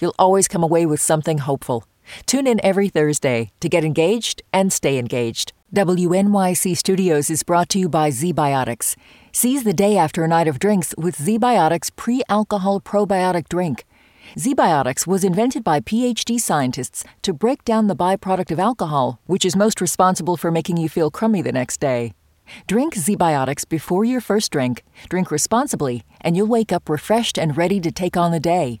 You'll always come away with something hopeful. Tune in every Thursday to get engaged and stay engaged. WNYC Studios is brought to you by ZBiotics. Seize the day after a night of drinks with ZBiotics pre alcohol probiotic drink. ZBiotics was invented by PhD scientists to break down the byproduct of alcohol, which is most responsible for making you feel crummy the next day. Drink ZBiotics before your first drink, drink responsibly, and you'll wake up refreshed and ready to take on the day.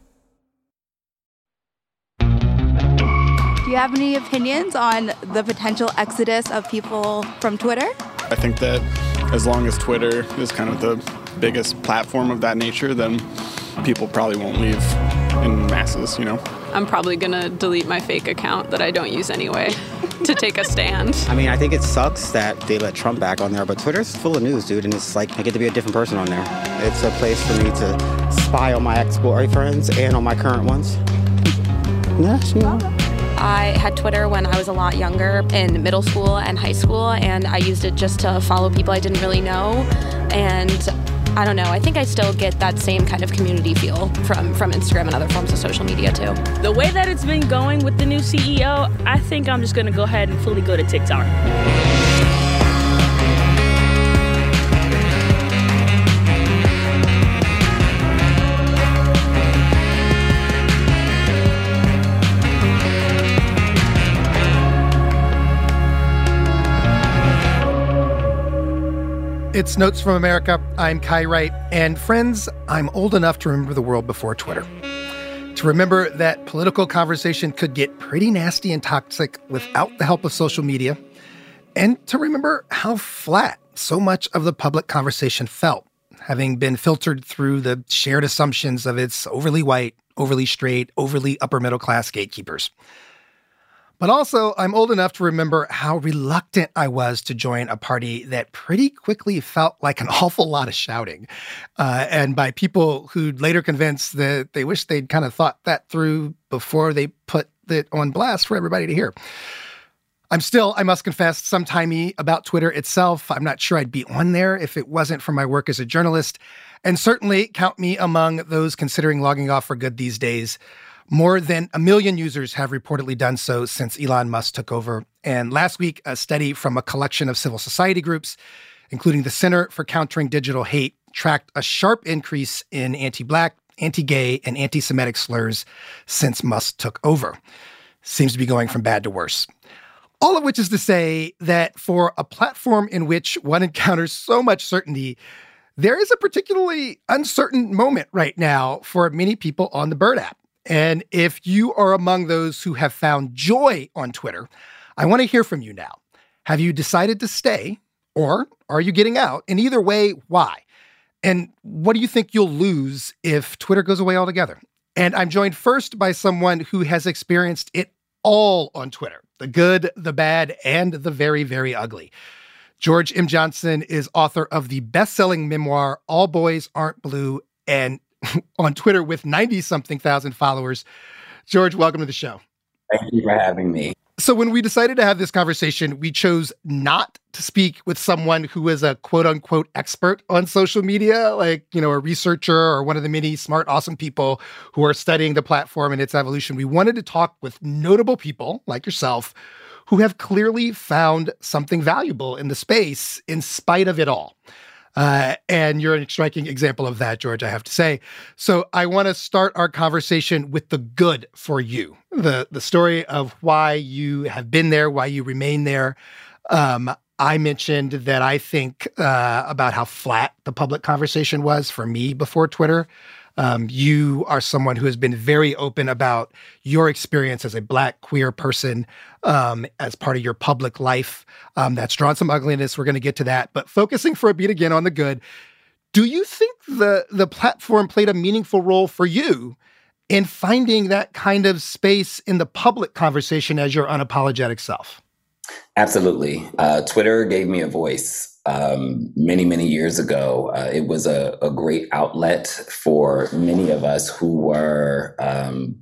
You have any opinions on the potential exodus of people from Twitter? I think that as long as Twitter is kind of the biggest platform of that nature, then people probably won't leave in masses, you know? I'm probably going to delete my fake account that I don't use anyway to take a stand. I mean, I think it sucks that they let Trump back on there, but Twitter's full of news, dude, and it's like I get to be a different person on there. It's a place for me to spy on my ex boyfriends and on my current ones. Yeah, you know. I had Twitter when I was a lot younger in middle school and high school, and I used it just to follow people I didn't really know. And I don't know. I think I still get that same kind of community feel from from Instagram and other forms of social media too. The way that it's been going with the new CEO, I think I'm just to go ahead and fully go to TikTok. It's Notes from America. I'm Kai Wright. And friends, I'm old enough to remember the world before Twitter. To remember that political conversation could get pretty nasty and toxic without the help of social media. And to remember how flat so much of the public conversation felt, having been filtered through the shared assumptions of its overly white, overly straight, overly upper middle class gatekeepers. But also, I'm old enough to remember how reluctant I was to join a party that pretty quickly felt like an awful lot of shouting. Uh, and by people who'd later convinced that they wish they'd kind of thought that through before they put it on blast for everybody to hear. I'm still, I must confess, some timey about Twitter itself. I'm not sure I'd be on there if it wasn't for my work as a journalist. And certainly count me among those considering logging off for good these days. More than a million users have reportedly done so since Elon Musk took over. And last week, a study from a collection of civil society groups, including the Center for Countering Digital Hate, tracked a sharp increase in anti Black, anti gay, and anti Semitic slurs since Musk took over. Seems to be going from bad to worse. All of which is to say that for a platform in which one encounters so much certainty, there is a particularly uncertain moment right now for many people on the Bird app. And if you are among those who have found joy on Twitter, I want to hear from you now. Have you decided to stay or are you getting out? In either way, why? And what do you think you'll lose if Twitter goes away altogether? And I'm joined first by someone who has experienced it all on Twitter the good, the bad, and the very, very ugly. George M. Johnson is author of the best selling memoir, All Boys Aren't Blue, and on Twitter with 90 something thousand followers. George, welcome to the show. Thank you for having me. So, when we decided to have this conversation, we chose not to speak with someone who is a quote unquote expert on social media, like, you know, a researcher or one of the many smart, awesome people who are studying the platform and its evolution. We wanted to talk with notable people like yourself who have clearly found something valuable in the space in spite of it all. Uh, and you're a striking example of that, George, I have to say. So I want to start our conversation with the good for you, the, the story of why you have been there, why you remain there. Um, I mentioned that I think uh, about how flat the public conversation was for me before Twitter. Um, you are someone who has been very open about your experience as a Black queer person um, as part of your public life. Um, that's drawn some ugliness. We're going to get to that. But focusing for a beat again on the good, do you think the the platform played a meaningful role for you in finding that kind of space in the public conversation as your unapologetic self? Absolutely. Uh, Twitter gave me a voice um, many, many years ago. Uh, it was a, a, great outlet for many of us who were, um,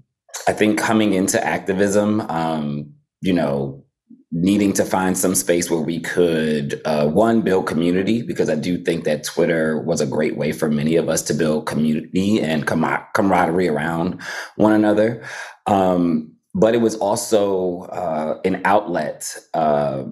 I think, coming into activism, um, you know, needing to find some space where we could, uh, one, build community, because I do think that Twitter was a great way for many of us to build community and camaraderie around one another. Um, but it was also uh, an outlet uh,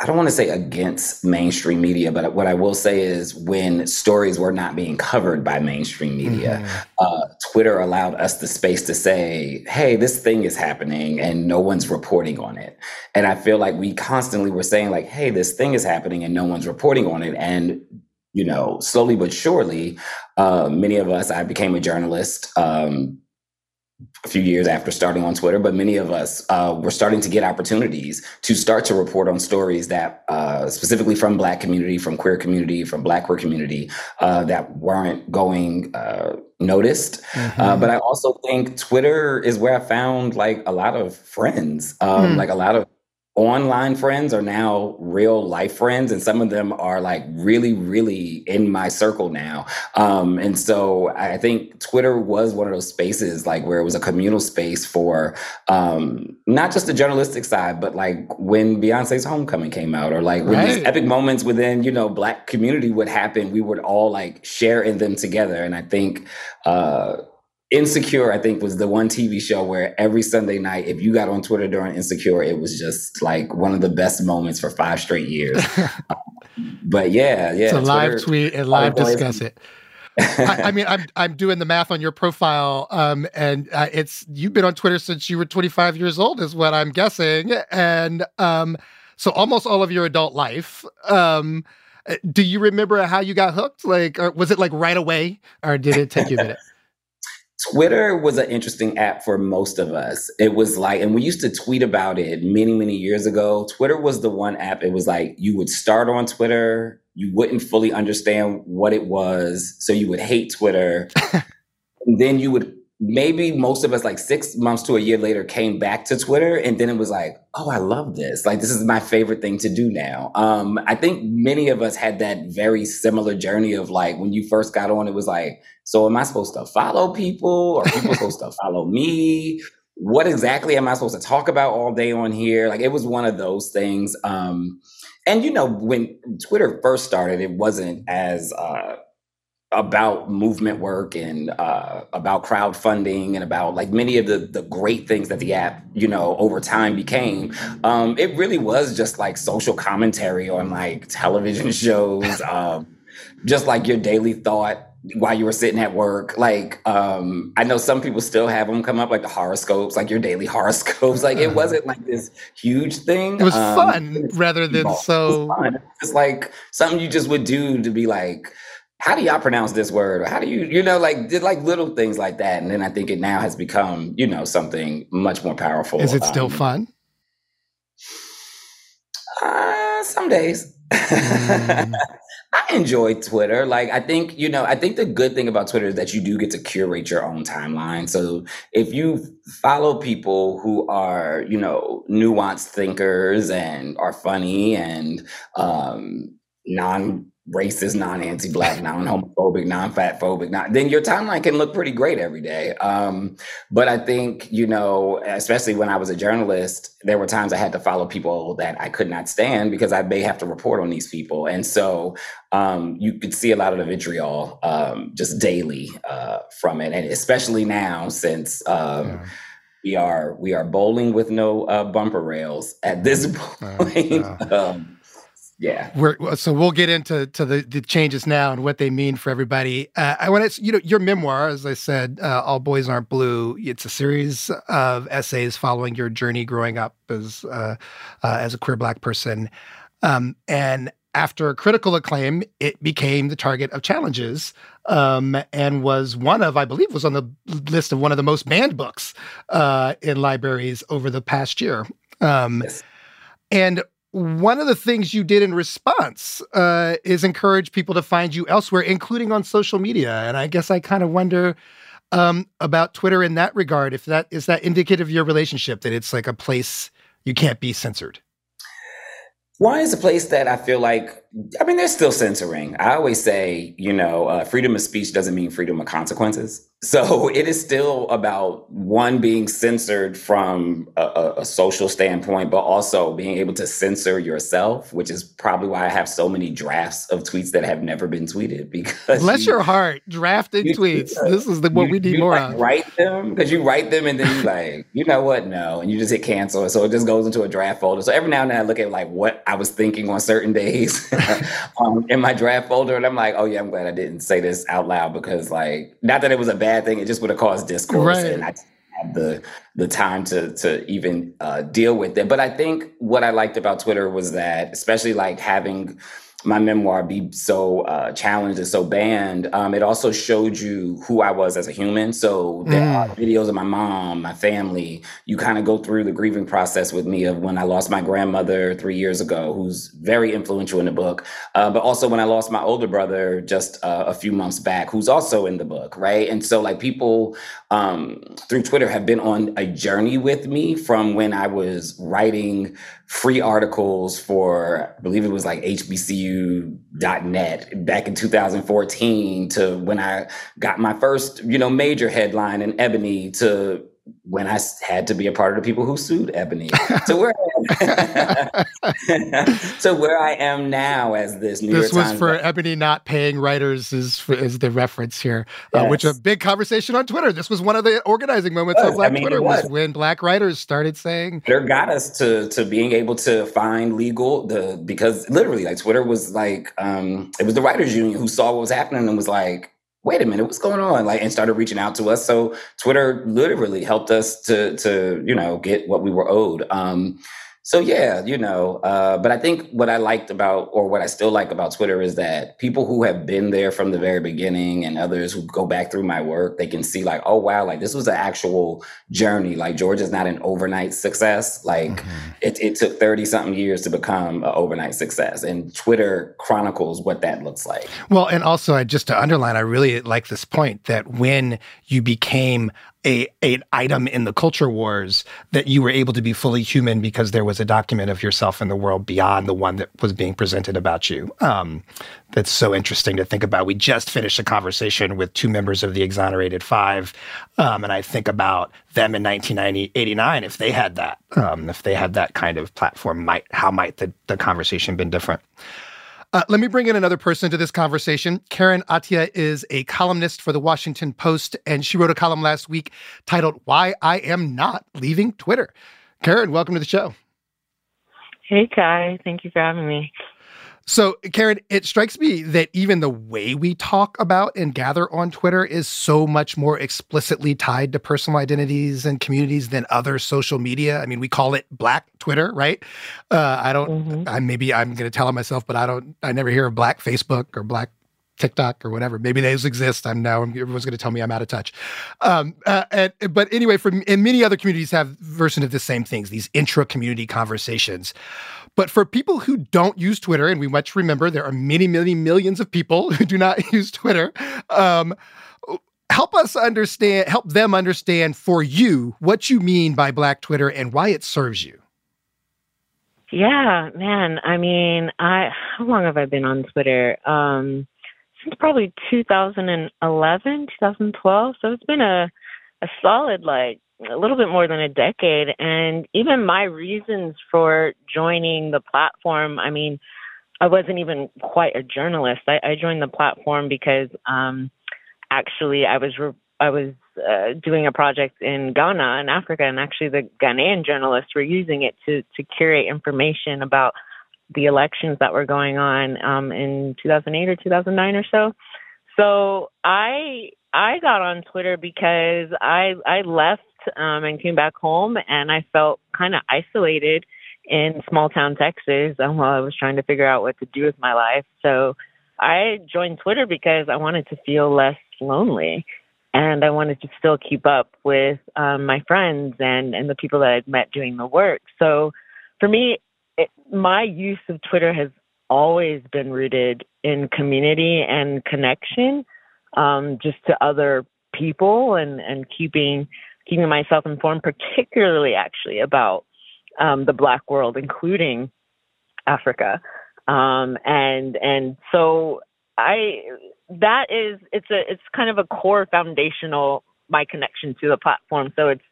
I don't want to say against mainstream media, but what I will say is when stories were not being covered by mainstream media, mm-hmm. uh, Twitter allowed us the space to say, hey, this thing is happening and no one's reporting on it. And I feel like we constantly were saying, like, hey, this thing is happening and no one's reporting on it. And you know, slowly but surely, uh, many of us, I became a journalist. Um, a few years after starting on Twitter, but many of us uh, were starting to get opportunities to start to report on stories that uh, specifically from Black community, from queer community, from Black queer community uh, that weren't going uh, noticed. Mm-hmm. Uh, but I also think Twitter is where I found like a lot of friends, um, mm. like a lot of online friends are now real life friends and some of them are like really really in my circle now um, and so i think twitter was one of those spaces like where it was a communal space for um, not just the journalistic side but like when beyonce's homecoming came out or like when right. these epic moments within you know black community would happen we would all like share in them together and i think uh, Insecure, I think, was the one TV show where every Sunday night, if you got on Twitter during Insecure, it was just like one of the best moments for five straight years. but yeah, yeah. It's a live tweet and live discuss it. I, I, mean, I'm I'm doing the math on your profile, um, and uh, it's you've been on Twitter since you were 25 years old, is what I'm guessing, and um, so almost all of your adult life. Um, uh, do you remember how you got hooked? Like, was it like right away, or did it take you a minute? Twitter was an interesting app for most of us. It was like, and we used to tweet about it many, many years ago. Twitter was the one app, it was like you would start on Twitter, you wouldn't fully understand what it was. So you would hate Twitter. then you would maybe most of us like six months to a year later came back to twitter and then it was like oh i love this. Like this is my favorite thing to do now. Um i think many of us had that very similar journey of like when you first got on it was like so am i supposed to follow people? Or people supposed to follow me? What exactly am i supposed to talk about all day on here? Like it was one of those things um and you know when twitter first started it wasn't as uh about movement work and uh, about crowdfunding and about like many of the the great things that the app you know over time became um, it really was just like social commentary on like television shows um, just like your daily thought while you were sitting at work. Like um, i know some people still have them come up like the horoscopes like your daily horoscopes. Like it wasn't like this huge thing it was um, fun rather than so it's like something you just would do to be like how do y'all pronounce this word? Or how do you, you know, like did like little things like that. And then I think it now has become, you know, something much more powerful. Is it still um, fun? Uh, some days. Mm. I enjoy Twitter. Like, I think, you know, I think the good thing about Twitter is that you do get to curate your own timeline. So if you follow people who are, you know, nuanced thinkers and are funny and um, non racist, non-anti-black, non-homophobic, non-fatphobic, not, then your timeline can look pretty great every day. Um, but I think, you know, especially when I was a journalist, there were times I had to follow people that I could not stand because I may have to report on these people. And so um, you could see a lot of the vitriol um, just daily uh, from it. And especially now since um, yeah. we are we are bowling with no uh, bumper rails at this point. Um, yeah we're so we'll get into to the, the changes now and what they mean for everybody uh, i want to you know your memoir as i said uh, all boys aren't blue it's a series of essays following your journey growing up as uh, uh as a queer black person Um, and after critical acclaim, it became the target of challenges um, and was one of, I believe, was on the list of one of the most banned books uh, in libraries over the past year. Um, yes. And one of the things you did in response uh, is encourage people to find you elsewhere, including on social media. And I guess I kind of wonder um, about Twitter in that regard. If that is that indicative of your relationship, that it's like a place you can't be censored. Why is a place that I feel like I mean, there's still censoring. I always say, you know, uh, freedom of speech doesn't mean freedom of consequences. So it is still about one being censored from a, a, social standpoint, but also being able to censor yourself, which is probably why I have so many drafts of tweets that have never been tweeted. Because bless you, your heart, drafting you, tweets. this is the, what you, we need more like of. Write them because you write them and then you like, you know what? No, and you just hit cancel. So it just goes into a draft folder. So every now and then I look at like what I was thinking on certain days. um, in my draft folder, and I'm like, oh yeah, I'm glad I didn't say this out loud because like, not that it was a bad thing, it just would have caused discourse, right. and I had the the time to to even uh, deal with it. But I think what I liked about Twitter was that, especially like having my memoir be so uh, challenged and so banned, um, it also showed you who I was as a human. So there mm. are videos of my mom, my family. You kind of go through the grieving process with me of when I lost my grandmother three years ago, who's very influential in the book, uh, but also when I lost my older brother just uh, a few months back, who's also in the book, right? And so like people um, through Twitter have been on a journey with me from when I was writing free articles for, I believe it was like HBCU.net back in 2014 to when I got my first, you know, major headline in Ebony to when I had to be a part of the people who sued Ebony. So where I am, so where I am now as this New this York was Times for Ebony not paying writers is is the reference here, yes. uh, which a big conversation on Twitter. This was one of the organizing moments of Black I mean, Twitter was. was. when Black writers started saying Twitter got us to to being able to find legal the because literally like Twitter was like um it was the writers union who saw what was happening and was like wait a minute, what's going on? Like, and started reaching out to us. So Twitter literally helped us to, to, you know, get what we were owed. Um, so yeah, you know, uh, but I think what I liked about, or what I still like about Twitter is that people who have been there from the very beginning and others who go back through my work, they can see like, oh wow, like this was an actual journey. Like George is not an overnight success. Like mm-hmm. it, it took 30 something years to become an overnight success. And Twitter chronicles what that looks like. Well, and also I just to underline, I really like this point that when you became a an item in the culture wars that you were able to be fully human because there was a document of yourself in the world beyond the one that was being presented about you. Um, that's so interesting to think about. We just finished a conversation with two members of the Exonerated Five, um, and I think about them in 1989 if they had that, um, if they had that kind of platform, might how might the, the conversation been different? Uh, let me bring in another person to this conversation. Karen Attiah is a columnist for the Washington Post, and she wrote a column last week titled Why I Am Not Leaving Twitter. Karen, welcome to the show. Hey, Kai. Thank you for having me. So, Karen, it strikes me that even the way we talk about and gather on Twitter is so much more explicitly tied to personal identities and communities than other social media. I mean, we call it Black Twitter, right? Uh, I don't. Mm-hmm. I maybe I'm going to tell it myself, but I don't. I never hear of Black Facebook or Black TikTok or whatever. Maybe those exist. I'm now everyone's going to tell me I'm out of touch. Um, uh, and, but anyway, from and many other communities have version of the same things. These intra community conversations. But for people who don't use Twitter, and we must remember there are many, many millions of people who do not use Twitter. Um, help us understand, help them understand for you what you mean by Black Twitter and why it serves you. Yeah, man. I mean, I how long have I been on Twitter? Um, since probably 2011, 2012. So it's been a a solid like a little bit more than a decade. And even my reasons for joining the platform, I mean, I wasn't even quite a journalist. I, I joined the platform because um, actually I was re- I was uh, doing a project in Ghana in Africa, and actually the Ghanaian journalists were using it to to curate information about the elections that were going on um, in 2008 or 2009 or so. So I I got on Twitter because I I left um, and came back home, and I felt kind of isolated in small town Texas while I was trying to figure out what to do with my life. So I joined Twitter because I wanted to feel less lonely and I wanted to still keep up with um, my friends and, and the people that I'd met doing the work. So for me, it, my use of Twitter has always been rooted in community and connection, um, just to other people and, and keeping keeping myself informed, particularly actually about um, the Black world, including Africa. Um, and and so I that is it's a it's kind of a core foundational my connection to the platform. So it's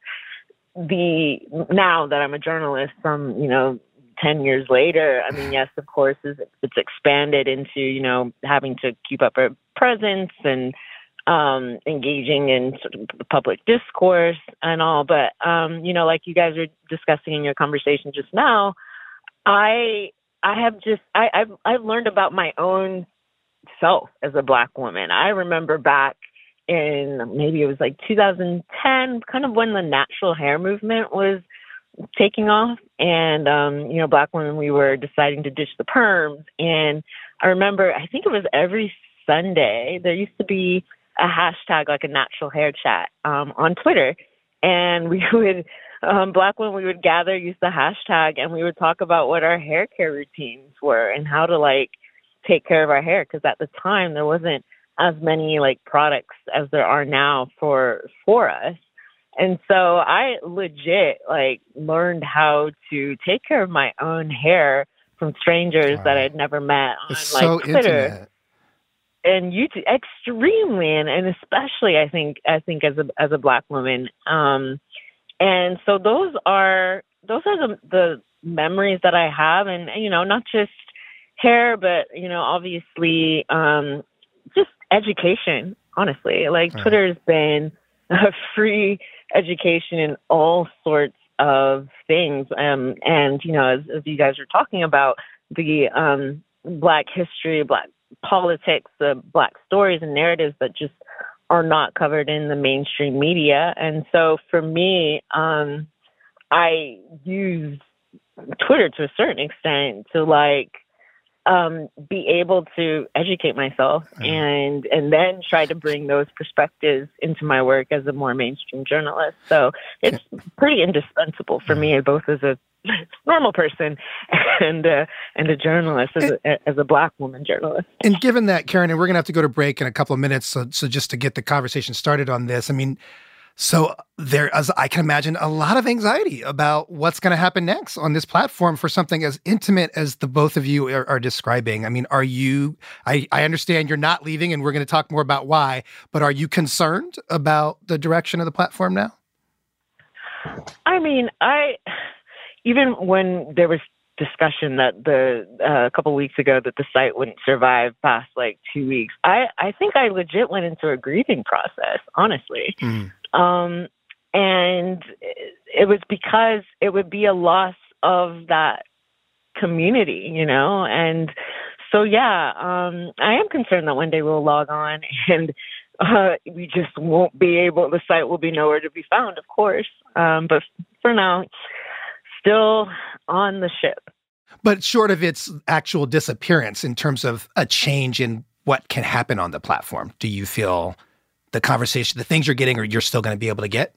the now that I'm a journalist from you know 10 years later, I mean, yes, of course, it's expanded into, you know, having to keep up a presence and um, engaging in sort of public discourse and all. But, um, you know, like you guys are discussing in your conversation just now, I, I have just, I, I've, I've learned about my own self as a black woman. I remember back in maybe it was like 2010, kind of when the natural hair movement was taking off and um you know black women we were deciding to ditch the perms. And i remember i think it was every sunday there used to be a hashtag like a natural hair chat um on twitter. And we would um black women we would gather use the hashtag and we would talk about what our hair care routines were and how to like take care of our hair. Because at the time there wasn't as many like products as there are now for for us and so I legit like learned how to take care of my own hair from strangers wow. that I'd never met on it's like so Twitter. Intimate. And YouTube extremely and, and especially I think I think as a as a black woman. Um and so those are those are the the memories that I have and you know, not just hair but you know, obviously um just education, honestly. Like right. Twitter's been a free education in all sorts of things. Um, and, you know, as, as you guys are talking about the um, Black history, Black politics, the Black stories and narratives that just are not covered in the mainstream media. And so for me, um, I use Twitter to a certain extent to like um, be able to educate myself and and then try to bring those perspectives into my work as a more mainstream journalist. So it's pretty indispensable for me, both as a normal person and uh, and a journalist as a, as a black woman journalist. And given that, Karen, and we're gonna have to go to break in a couple of minutes, so so just to get the conversation started on this, I mean so there, as I can imagine, a lot of anxiety about what's going to happen next on this platform for something as intimate as the both of you are, are describing. I mean, are you? I, I understand you're not leaving, and we're going to talk more about why. But are you concerned about the direction of the platform now? I mean, I even when there was discussion that the uh, a couple weeks ago that the site wouldn't survive past like two weeks. I I think I legit went into a grieving process, honestly. Mm. Um, and it was because it would be a loss of that community, you know, and so yeah, um, I am concerned that one day we'll log on and uh, we just won't be able. The site will be nowhere to be found, of course. Um, but for now, still on the ship. But short of its actual disappearance, in terms of a change in what can happen on the platform, do you feel the conversation, the things you're getting, or you're still going to be able to get?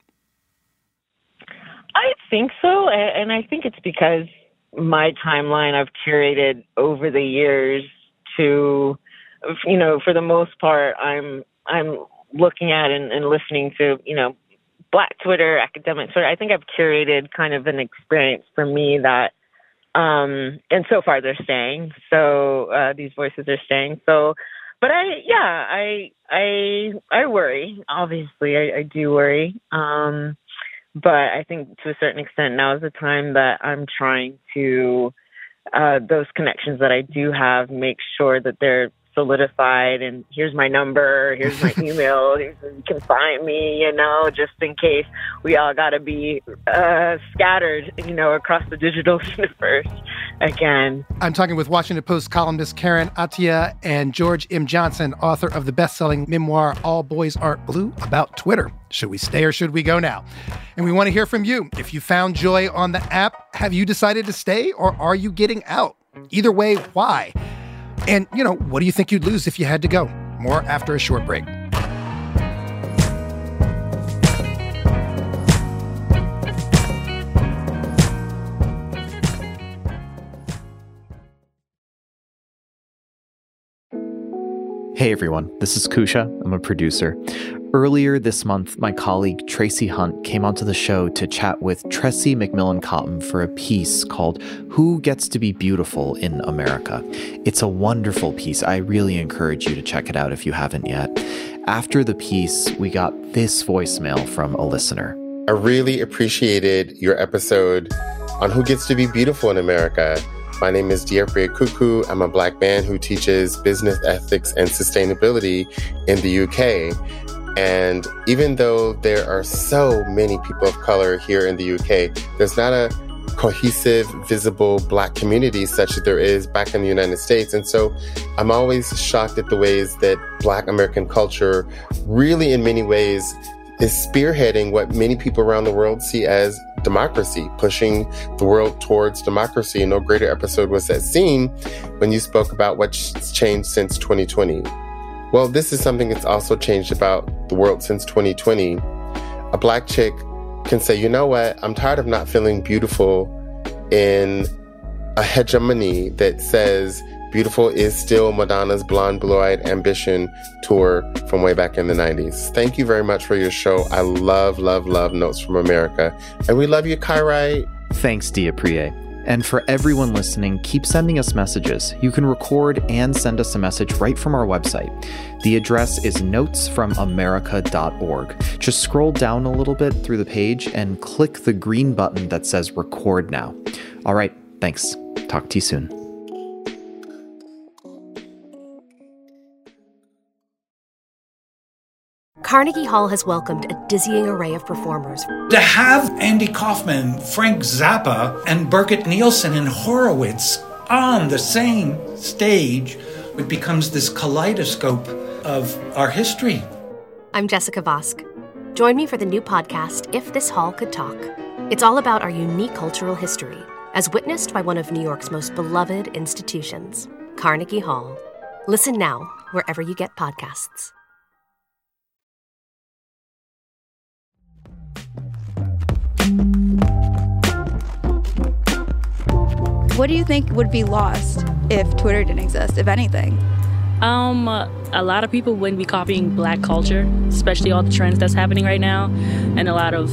I think so, and I think it's because my timeline I've curated over the years to, you know, for the most part, I'm I'm looking at and, and listening to, you know, Black Twitter, academic Twitter. I think I've curated kind of an experience for me that, um, and so far they're staying. So uh, these voices are staying. So but I, yeah, I, I, I worry. Obviously, I, I do worry. Um, but I think to a certain extent now is the time that I'm trying to uh, those connections that I do have make sure that they're solidified and here's my number, here's my email, here's you can find me, you know, just in case we all got to be uh, scattered, you know, across the digital universe. Again. I'm talking with Washington Post columnist Karen Attiah and George M. Johnson, author of the best selling memoir All Boys Aren't Blue about Twitter. Should we stay or should we go now? And we want to hear from you. If you found joy on the app, have you decided to stay or are you getting out? Either way, why? And, you know, what do you think you'd lose if you had to go? More after a short break. Hey everyone, this is Kousha. I'm a producer. Earlier this month, my colleague Tracy Hunt came onto the show to chat with Tressie McMillan Cottom for a piece called Who Gets to Be Beautiful in America. It's a wonderful piece. I really encourage you to check it out if you haven't yet. After the piece, we got this voicemail from a listener. I really appreciated your episode on Who Gets to Be Beautiful in America. My name is Diepre Cuckoo. I'm a black man who teaches business ethics and sustainability in the UK. And even though there are so many people of color here in the UK, there's not a cohesive, visible black community such that there is back in the United States. And so I'm always shocked at the ways that black American culture really, in many ways, is spearheading what many people around the world see as democracy, pushing the world towards democracy. And no greater episode was that scene when you spoke about what's changed since 2020. Well, this is something that's also changed about the world since 2020. A black chick can say, you know what, I'm tired of not feeling beautiful in a hegemony that says Beautiful is still Madonna's Blonde Blue Eyed Ambition tour from way back in the 90s. Thank you very much for your show. I love, love, love Notes from America. And we love you, Kai Thanks, Dia Priye. And for everyone listening, keep sending us messages. You can record and send us a message right from our website. The address is notesfromamerica.org. Just scroll down a little bit through the page and click the green button that says record now. All right, thanks. Talk to you soon. Carnegie Hall has welcomed a dizzying array of performers. To have Andy Kaufman, Frank Zappa, and Birgit Nilsson and Horowitz on the same stage, it becomes this kaleidoscope of our history. I'm Jessica Vosk. Join me for the new podcast, If This Hall Could Talk. It's all about our unique cultural history, as witnessed by one of New York's most beloved institutions, Carnegie Hall. Listen now, wherever you get podcasts. What do you think would be lost if Twitter didn't exist, if anything? Um, a lot of people wouldn't be copying black culture, especially all the trends that's happening right now, and a lot of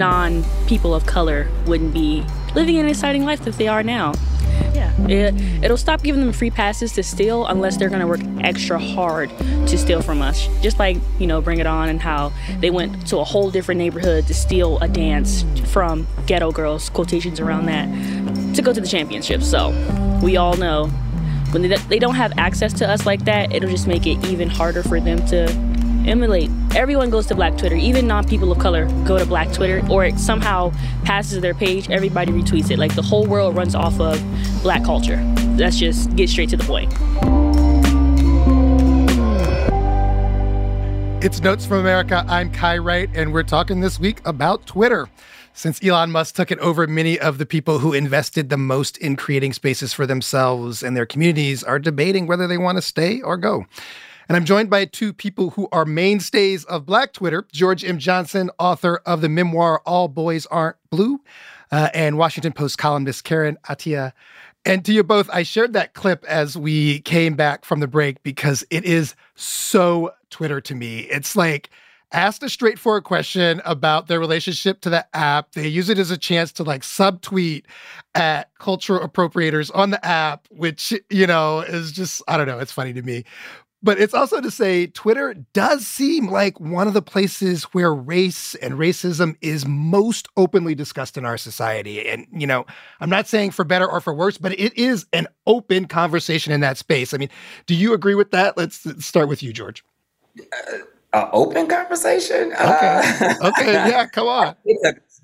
non people of color wouldn't be living an exciting life that they are now. Yeah, it, it'll stop giving them free passes to steal unless they're gonna work extra hard to steal from us. Just like you know, Bring It On and how they went to a whole different neighborhood to steal a dance from Ghetto Girls, quotations around that, to go to the championship. So we all know when they, they don't have access to us like that, it'll just make it even harder for them to emulate. Everyone goes to Black Twitter, even non people of color go to Black Twitter, or it somehow passes their page, everybody retweets it. Like the whole world runs off of black culture. Let's just get straight to the point. It's Notes from America. I'm Kai Wright, and we're talking this week about Twitter. Since Elon Musk took it over, many of the people who invested the most in creating spaces for themselves and their communities are debating whether they want to stay or go. And I'm joined by two people who are mainstays of Black Twitter George M. Johnson, author of the memoir All Boys Aren't Blue, uh, and Washington Post columnist Karen Attiah. And to you both, I shared that clip as we came back from the break because it is so Twitter to me. It's like, asked a straightforward question about their relationship to the app. They use it as a chance to like subtweet at cultural appropriators on the app, which, you know, is just, I don't know, it's funny to me. But it's also to say Twitter does seem like one of the places where race and racism is most openly discussed in our society. And, you know, I'm not saying for better or for worse, but it is an open conversation in that space. I mean, do you agree with that? Let's start with you, George. Uh, open conversation? Okay. Uh, okay. Yeah. Come on.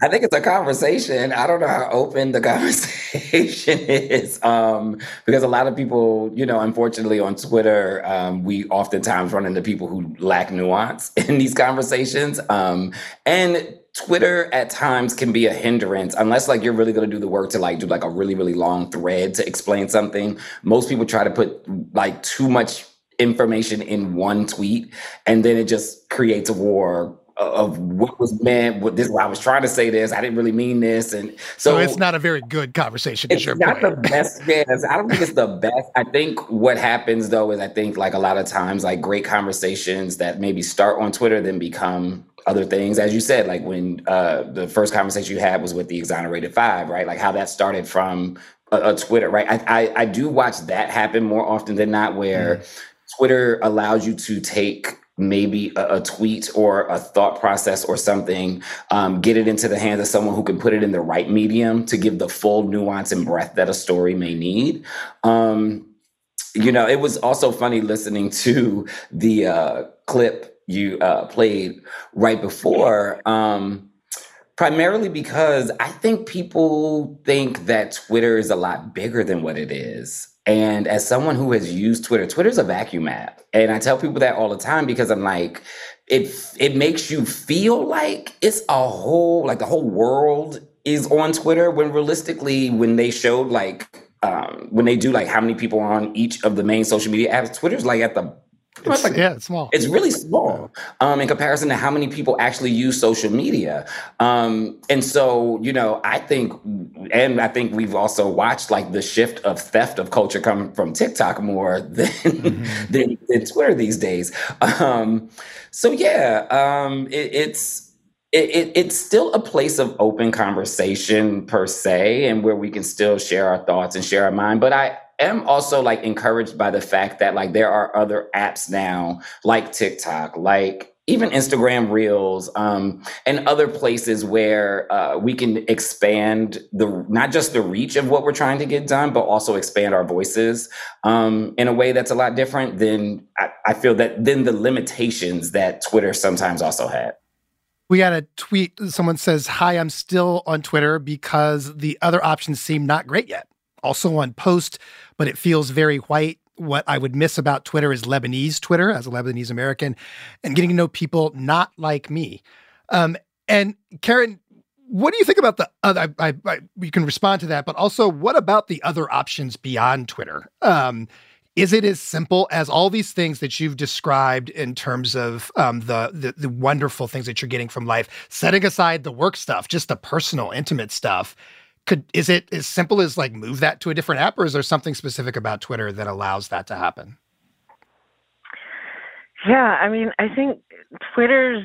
I think it's a conversation. I don't know how open the conversation is, um, because a lot of people, you know, unfortunately on Twitter, um, we oftentimes run into people who lack nuance in these conversations, um, and Twitter at times can be a hindrance unless like you're really going to do the work to like do like a really really long thread to explain something. Most people try to put like too much information in one tweet and then it just creates a war of what was meant. What this, I was trying to say this. I didn't really mean this, and so, so it's not a very good conversation. It's not point. the best. Yes, I don't think it's the best. I think what happens though is I think like a lot of times like great conversations that maybe start on Twitter then become other things, as you said, like when uh, the first conversation you had was with the exonerated five, right? Like how that started from a, a Twitter, right? I, I, I do watch that happen more often than not, where mm. Twitter allows you to take maybe a, a, tweet or a thought process or something, um, get it into the hands of someone who can put it in the right medium to give the full nuance and breadth that a story may need. Um, you know, it was also funny listening to the uh, clip you uh, played right before. Um, primarily because I think people think that Twitter is a lot bigger than what it is. And as someone who has used Twitter, Twitter's a vacuum app. And I tell people that all the time because I'm like, it it makes you feel like it's a whole like the whole world is on Twitter when realistically when they showed like um, when they do like how many people are on each of the main social media apps, Twitter's like at the it's, like, yeah, it's small. It's really small um, in comparison to how many people actually use social media. Um, and so, you know, I think, and I think we've also watched like the shift of theft of culture come from TikTok more than mm-hmm. than, than, Twitter these days. Um, so yeah, um, it, it's. It, it, it's still a place of open conversation per se, and where we can still share our thoughts and share our mind. But I, am also like encouraged by the fact that like there are other apps now like TikTok, like even Instagram Reels, um, and other places where uh, we can expand the not just the reach of what we're trying to get done, but also expand our voices um, in a way that's a lot different than I, I feel that than the limitations that Twitter sometimes also had. We got a tweet. Someone says, "Hi, I'm still on Twitter because the other options seem not great yet." Also on Post, but it feels very white. What I would miss about Twitter is Lebanese Twitter as a Lebanese American and getting to know people not like me. Um, and Karen, what do you think about the other? I, I, I, you can respond to that, but also what about the other options beyond Twitter? Um, is it as simple as all these things that you've described in terms of um, the, the, the wonderful things that you're getting from life, setting aside the work stuff, just the personal, intimate stuff? Could is it as simple as like move that to a different app or is there something specific about twitter that allows that to happen? Yeah i mean i think twitter's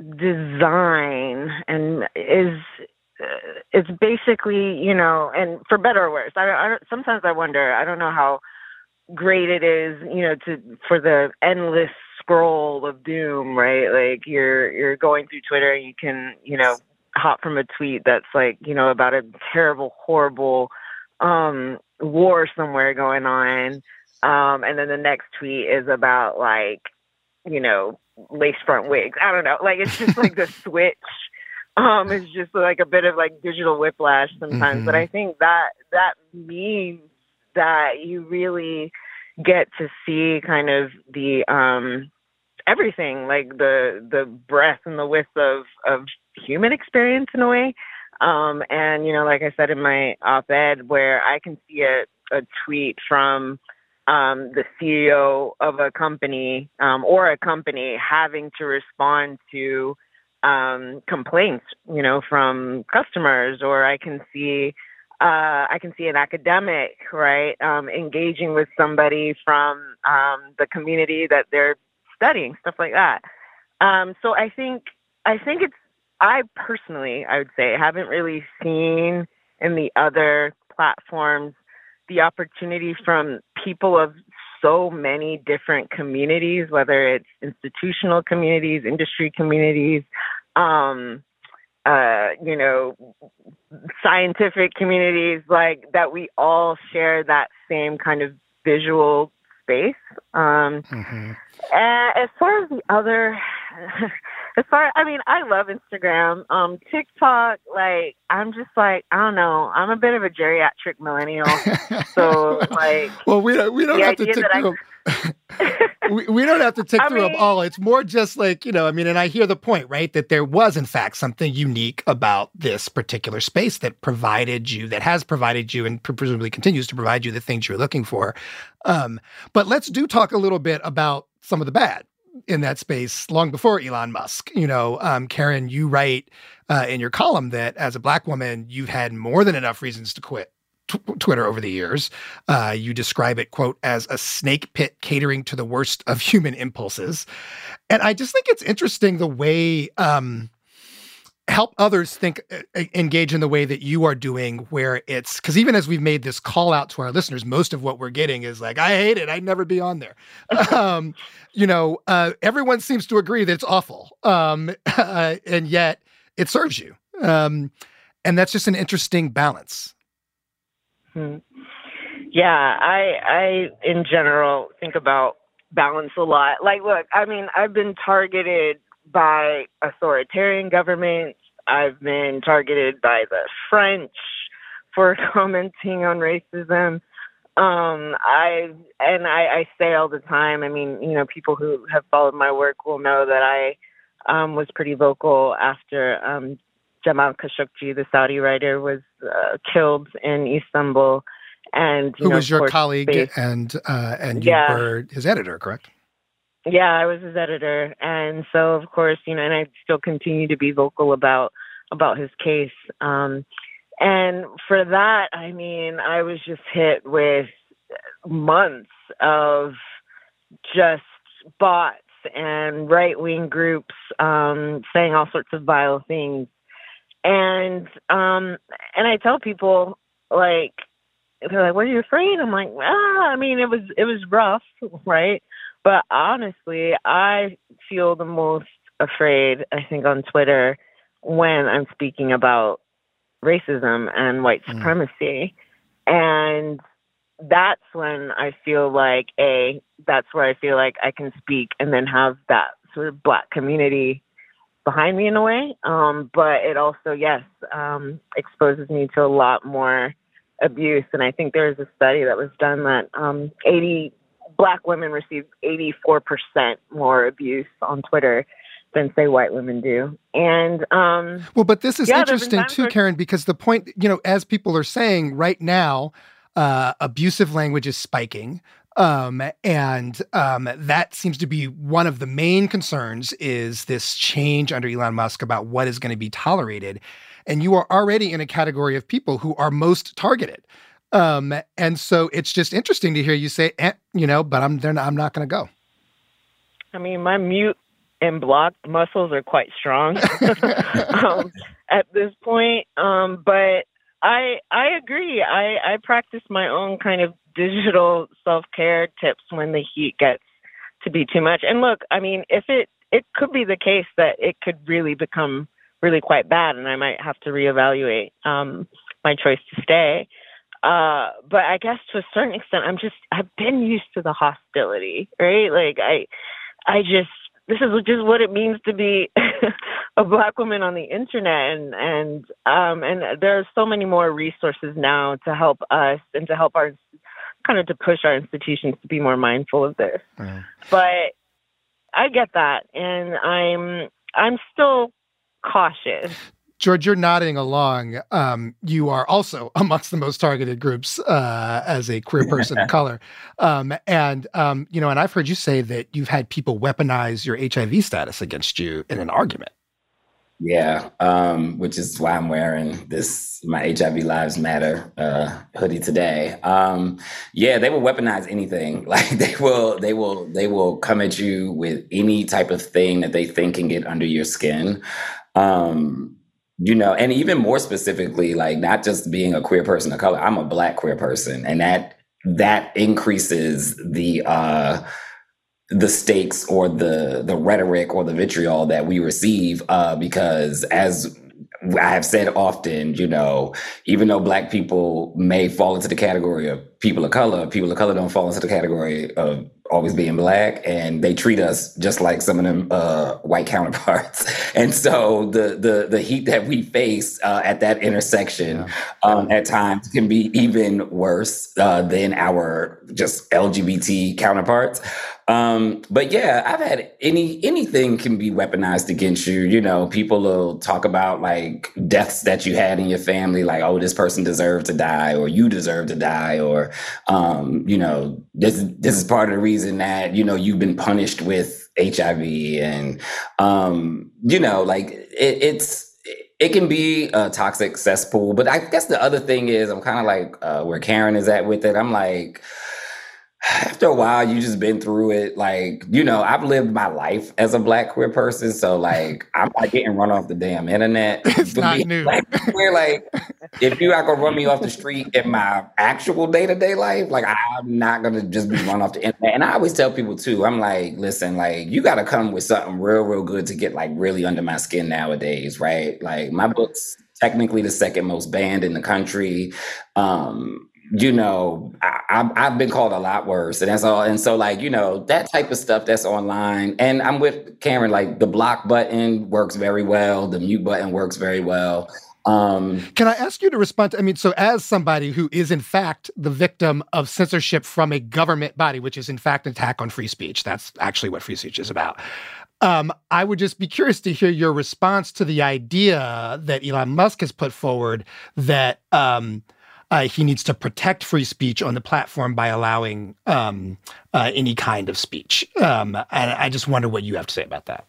design and is uh, it's basically you know and for better or worse I, I sometimes i wonder i don't know how great it is you know to for the endless scroll of doom right? Like you're you're going through twitter and you can you know hot from a tweet that's like, you know, about a terrible, horrible um war somewhere going on. Um and then the next tweet is about like, you know, lace front wigs. I don't know. Like it's just like the switch. Um it's just like a bit of like digital whiplash sometimes. Mm-hmm. But I think that that means that you really get to see kind of the um everything like the the breadth and the width of of human experience in a way. Um, and you know, like I said in my op-ed, where I can see a, a tweet from um, the CEO of a company um, or a company having to respond to um, complaints, you know, from customers, or I can see uh, I can see an academic, right, um, engaging with somebody from um, the community that they're studying, stuff like that. Um, so I think I think it's I personally, I would say, haven't really seen in the other platforms the opportunity from people of so many different communities, whether it's institutional communities, industry communities, um, uh, you know, scientific communities, like that we all share that same kind of visual space. Um, mm-hmm. As far as the other, as far I mean, I love Instagram, um, TikTok. Like, I'm just like, I don't know. I'm a bit of a geriatric millennial, so like, well, we don't we don't have to tick through. we, we don't have to tick I through mean, them all. It's more just like, you know, I mean, and I hear the point, right? That there was, in fact, something unique about this particular space that provided you, that has provided you, and presumably continues to provide you the things you're looking for. Um, but let's do talk a little bit about some of the bad in that space long before Elon Musk. You know, um, Karen, you write uh, in your column that as a black woman, you've had more than enough reasons to quit Twitter over the years. Uh, you describe it, quote, as a snake pit catering to the worst of human impulses. And I just think it's interesting the way um, help others think uh, engage in the way that you are doing where it's because even as we've made this call out to our listeners most of what we're getting is like i hate it. I'd never be on there. Um, you know uh, everyone seems to agree that it's awful um, uh, and yet it serves you. Um, and that's just an interesting balance. Hmm. yeah i i in general think about balance a lot. Like look i mean i've been targeted by authoritarian governments. I've been targeted by the French for commenting on racism. Um, I and I, I say all the time. I mean, you know, people who have followed my work will know that I um, was pretty vocal after um, Jamal Khashoggi, the Saudi writer, was uh, killed in Istanbul. And who know, was your colleague and uh, and you yeah. were his editor, correct? Yeah, I was his editor, and so of course, you know, and I still continue to be vocal about about his case. Um, and for that, I mean, I was just hit with months of just bots and right wing groups um, saying all sorts of vile things. And um, and I tell people like they're like, "What are you afraid?" I'm like, "Ah, I mean, it was it was rough, right?" But honestly, I feel the most afraid, I think, on Twitter when I'm speaking about racism and white mm. supremacy. And that's when I feel like a that's where I feel like I can speak and then have that sort of black community behind me in a way. Um, but it also, yes, um, exposes me to a lot more abuse. And I think there was a study that was done that um, 80 black women receive 84% more abuse on Twitter than say white women do. And um Well, but this is yeah, interesting too, Karen, because the point, you know, as people are saying right now, uh, abusive language is spiking. Um, and um, that seems to be one of the main concerns is this change under Elon Musk about what is going to be tolerated. And you are already in a category of people who are most targeted. Um, and so it's just interesting to hear you say, eh, you know, but I'm not, I'm not going to go. I mean, my mute and block muscles are quite strong um, at this point. Um, but I I agree. I I practice my own kind of digital self care tips when the heat gets to be too much. And look, I mean, if it it could be the case that it could really become really quite bad, and I might have to reevaluate um, my choice to stay. Uh, but I guess to a certain extent, I'm just I've been used to the hostility, right? Like I, I just this is just what it means to be a black woman on the internet, and and um and there are so many more resources now to help us and to help our kind of to push our institutions to be more mindful of this. Mm. But I get that, and I'm I'm still cautious. George, you're nodding along. Um, you are also amongst the most targeted groups uh, as a queer person of color, um, and um, you know, and I've heard you say that you've had people weaponize your HIV status against you in an argument. Yeah, um, which is why I'm wearing this my HIV Lives Matter uh, hoodie today. Um, yeah, they will weaponize anything. Like they will, they will, they will come at you with any type of thing that they think can get under your skin. Um, you know, and even more specifically, like not just being a queer person of color, I'm a black queer person, and that that increases the uh the stakes or the the rhetoric or the vitriol that we receive uh because as I have said often, you know, even though black people may fall into the category of people of color. People of color don't fall into the category of always being black, and they treat us just like some of them uh, white counterparts. And so the the the heat that we face uh, at that intersection yeah. um, at times can be even worse uh, than our just LGBT counterparts. Um, but yeah, I've had any anything can be weaponized against you. You know, people will talk about like deaths that you had in your family, like, oh, this person deserved to die, or you deserve to die, or um, you know, this this is part of the reason that, you know, you've been punished with HIV and um, you know, like it, it's it can be a toxic cesspool. But I guess the other thing is I'm kind of like uh, where Karen is at with it. I'm like, after a while you just been through it. Like you know i've lived my life as a black queer person so like i'm not getting run off the damn internet. It's not new. like, we're like if you are gonna run me off the street in my actual day-to-day life like i'm not gonna just be run off the internet. And i always tell people too i'm like listen like you gotta come with something real real good to get like really under my skin nowadays right? Like my book's technically the second most banned in the country. Um you know, I, have been called a lot worse, and that's all. And so, like, you know, that type of stuff that's online. And I'm with Karen. Like, the block button works very well. The mute button works very well. Um, Can I ask you to respond? To, I mean, so as somebody who is in fact the victim of censorship from a government body, which is in fact an attack on free speech, that's actually what free speech is about. Um, I would just be curious to hear your response to the idea that Elon Musk has put forward that um, uh, he needs to protect free speech on the platform by allowing um, uh, any kind of speech. Um, and I just wonder what you have to say about that.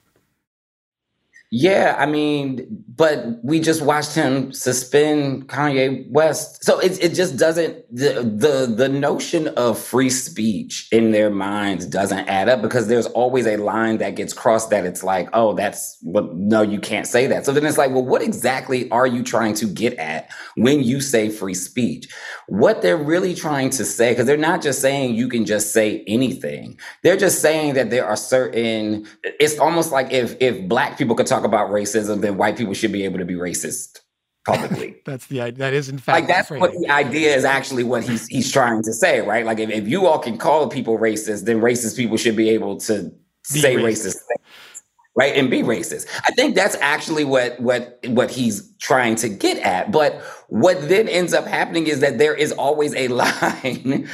Yeah, I mean, but we just watched him suspend Kanye West. So it it just doesn't the the the notion of free speech in their minds doesn't add up because there's always a line that gets crossed that it's like, oh, that's what no, you can't say that. So then it's like, well, what exactly are you trying to get at when you say free speech? What they're really trying to say, because they're not just saying you can just say anything. They're just saying that there are certain it's almost like if if black people could talk about racism, then white people should be able to be racist publicly. that's the idea. that is in fact like that's what the idea is actually what he's he's trying to say, right? Like if, if you all can call people racist, then racist people should be able to be say racist. racist things, right? And be racist. I think that's actually what what what he's trying to get at. But what then ends up happening is that there is always a line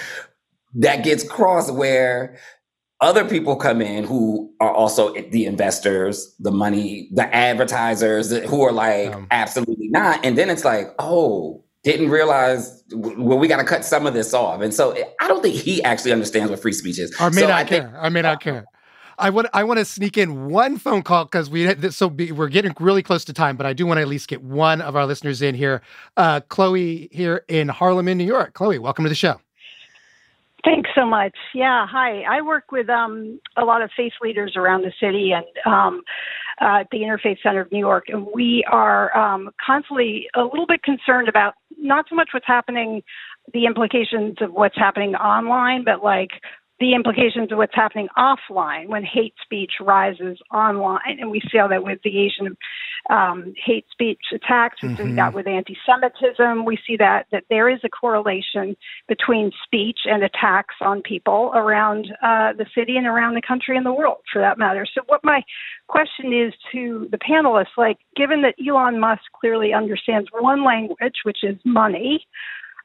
that gets crossed where other people come in who are also the investors, the money, the advertisers who are like, um, absolutely not. And then it's like, oh, didn't realize, well, we got to cut some of this off. And so I don't think he actually understands what free speech is. I may so not I care. Think, I may not care. I want I want to sneak in one phone call because we so be, we're getting really close to time, but I do want to at least get one of our listeners in here. Uh, Chloe here in Harlem, in New York. Chloe, welcome to the show. Thanks so much. Yeah, hi. I work with um, a lot of faith leaders around the city and um, uh, at the Interfaith Center of New York, and we are um, constantly a little bit concerned about not so much what's happening, the implications of what's happening online, but like the implications of what's happening offline when hate speech rises online. And we see all that with the Asian um, hate speech attacks. We mm-hmm. see that with anti-Semitism. We see that that there is a correlation between speech and attacks on people around uh, the city and around the country and the world, for that matter. So, what my question is to the panelists, like, given that Elon Musk clearly understands one language, which is money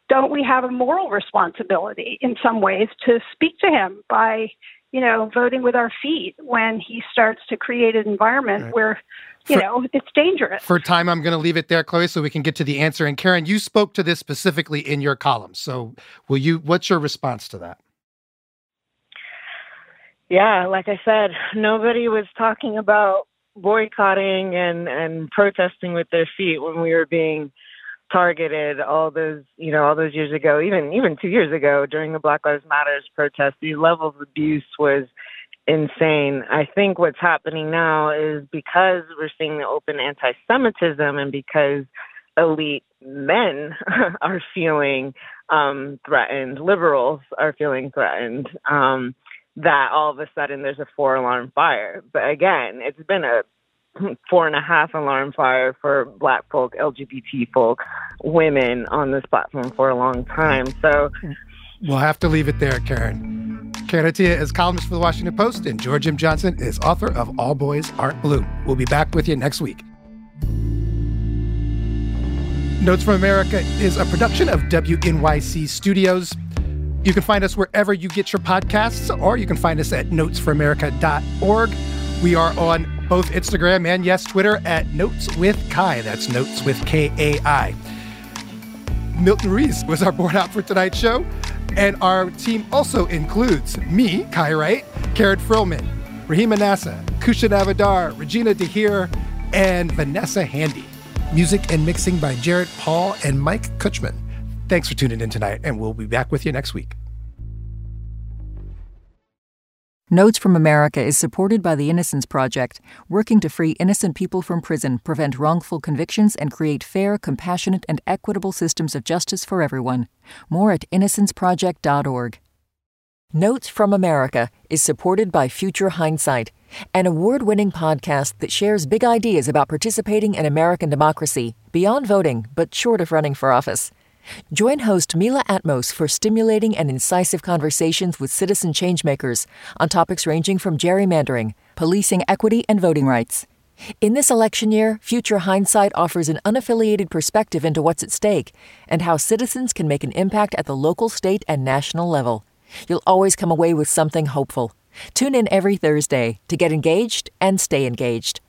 don't we have a moral responsibility in some ways to speak to him by, you know, voting with our feet when he starts to create an environment right. where, you for, know, it's dangerous? For time, I'm going to leave it there, Chloe, so we can get to the answer. And Karen, you spoke to this specifically in your column. So will you, what's your response to that? Yeah, like I said, nobody was talking about boycotting and, and protesting with their feet when we were being targeted all those you know all those years ago even even two years ago during the black lives matters protest the level of abuse was insane. I think what's happening now is because we're seeing the open anti-semitism and because elite men are feeling um threatened liberals are feeling threatened um that all of a sudden there's a four alarm fire. But again it's been a four and a half alarm fire for black folk, LGBT folk, women on this platform for a long time. So We'll have to leave it there, Karen. Karen Attiah is columnist for the Washington Post, and George M. Johnson is author of All Boys Aren't Blue. We'll be back with you next week. Notes from America is a production of WNYC Studios. You can find us wherever you get your podcasts, or you can find us at notesfromamerica.org. We are on both Instagram and, yes, Twitter at Notes with Kai. That's Notes with K A I. Milton Reese was our board out for tonight's show. And our team also includes me, Kai Wright, Karen Frillman, Rahima Nassa, Kousha Navidar, Regina DeHeer, and Vanessa Handy. Music and mixing by Jared Paul and Mike Kutchman. Thanks for tuning in tonight, and we'll be back with you next week. Notes from America is supported by the Innocence Project, working to free innocent people from prison, prevent wrongful convictions, and create fair, compassionate, and equitable systems of justice for everyone. More at innocenceproject.org. Notes from America is supported by Future Hindsight, an award winning podcast that shares big ideas about participating in American democracy, beyond voting, but short of running for office. Join host Mila Atmos for stimulating and incisive conversations with citizen changemakers on topics ranging from gerrymandering, policing equity, and voting rights. In this election year, Future Hindsight offers an unaffiliated perspective into what's at stake and how citizens can make an impact at the local, state, and national level. You'll always come away with something hopeful. Tune in every Thursday to get engaged and stay engaged.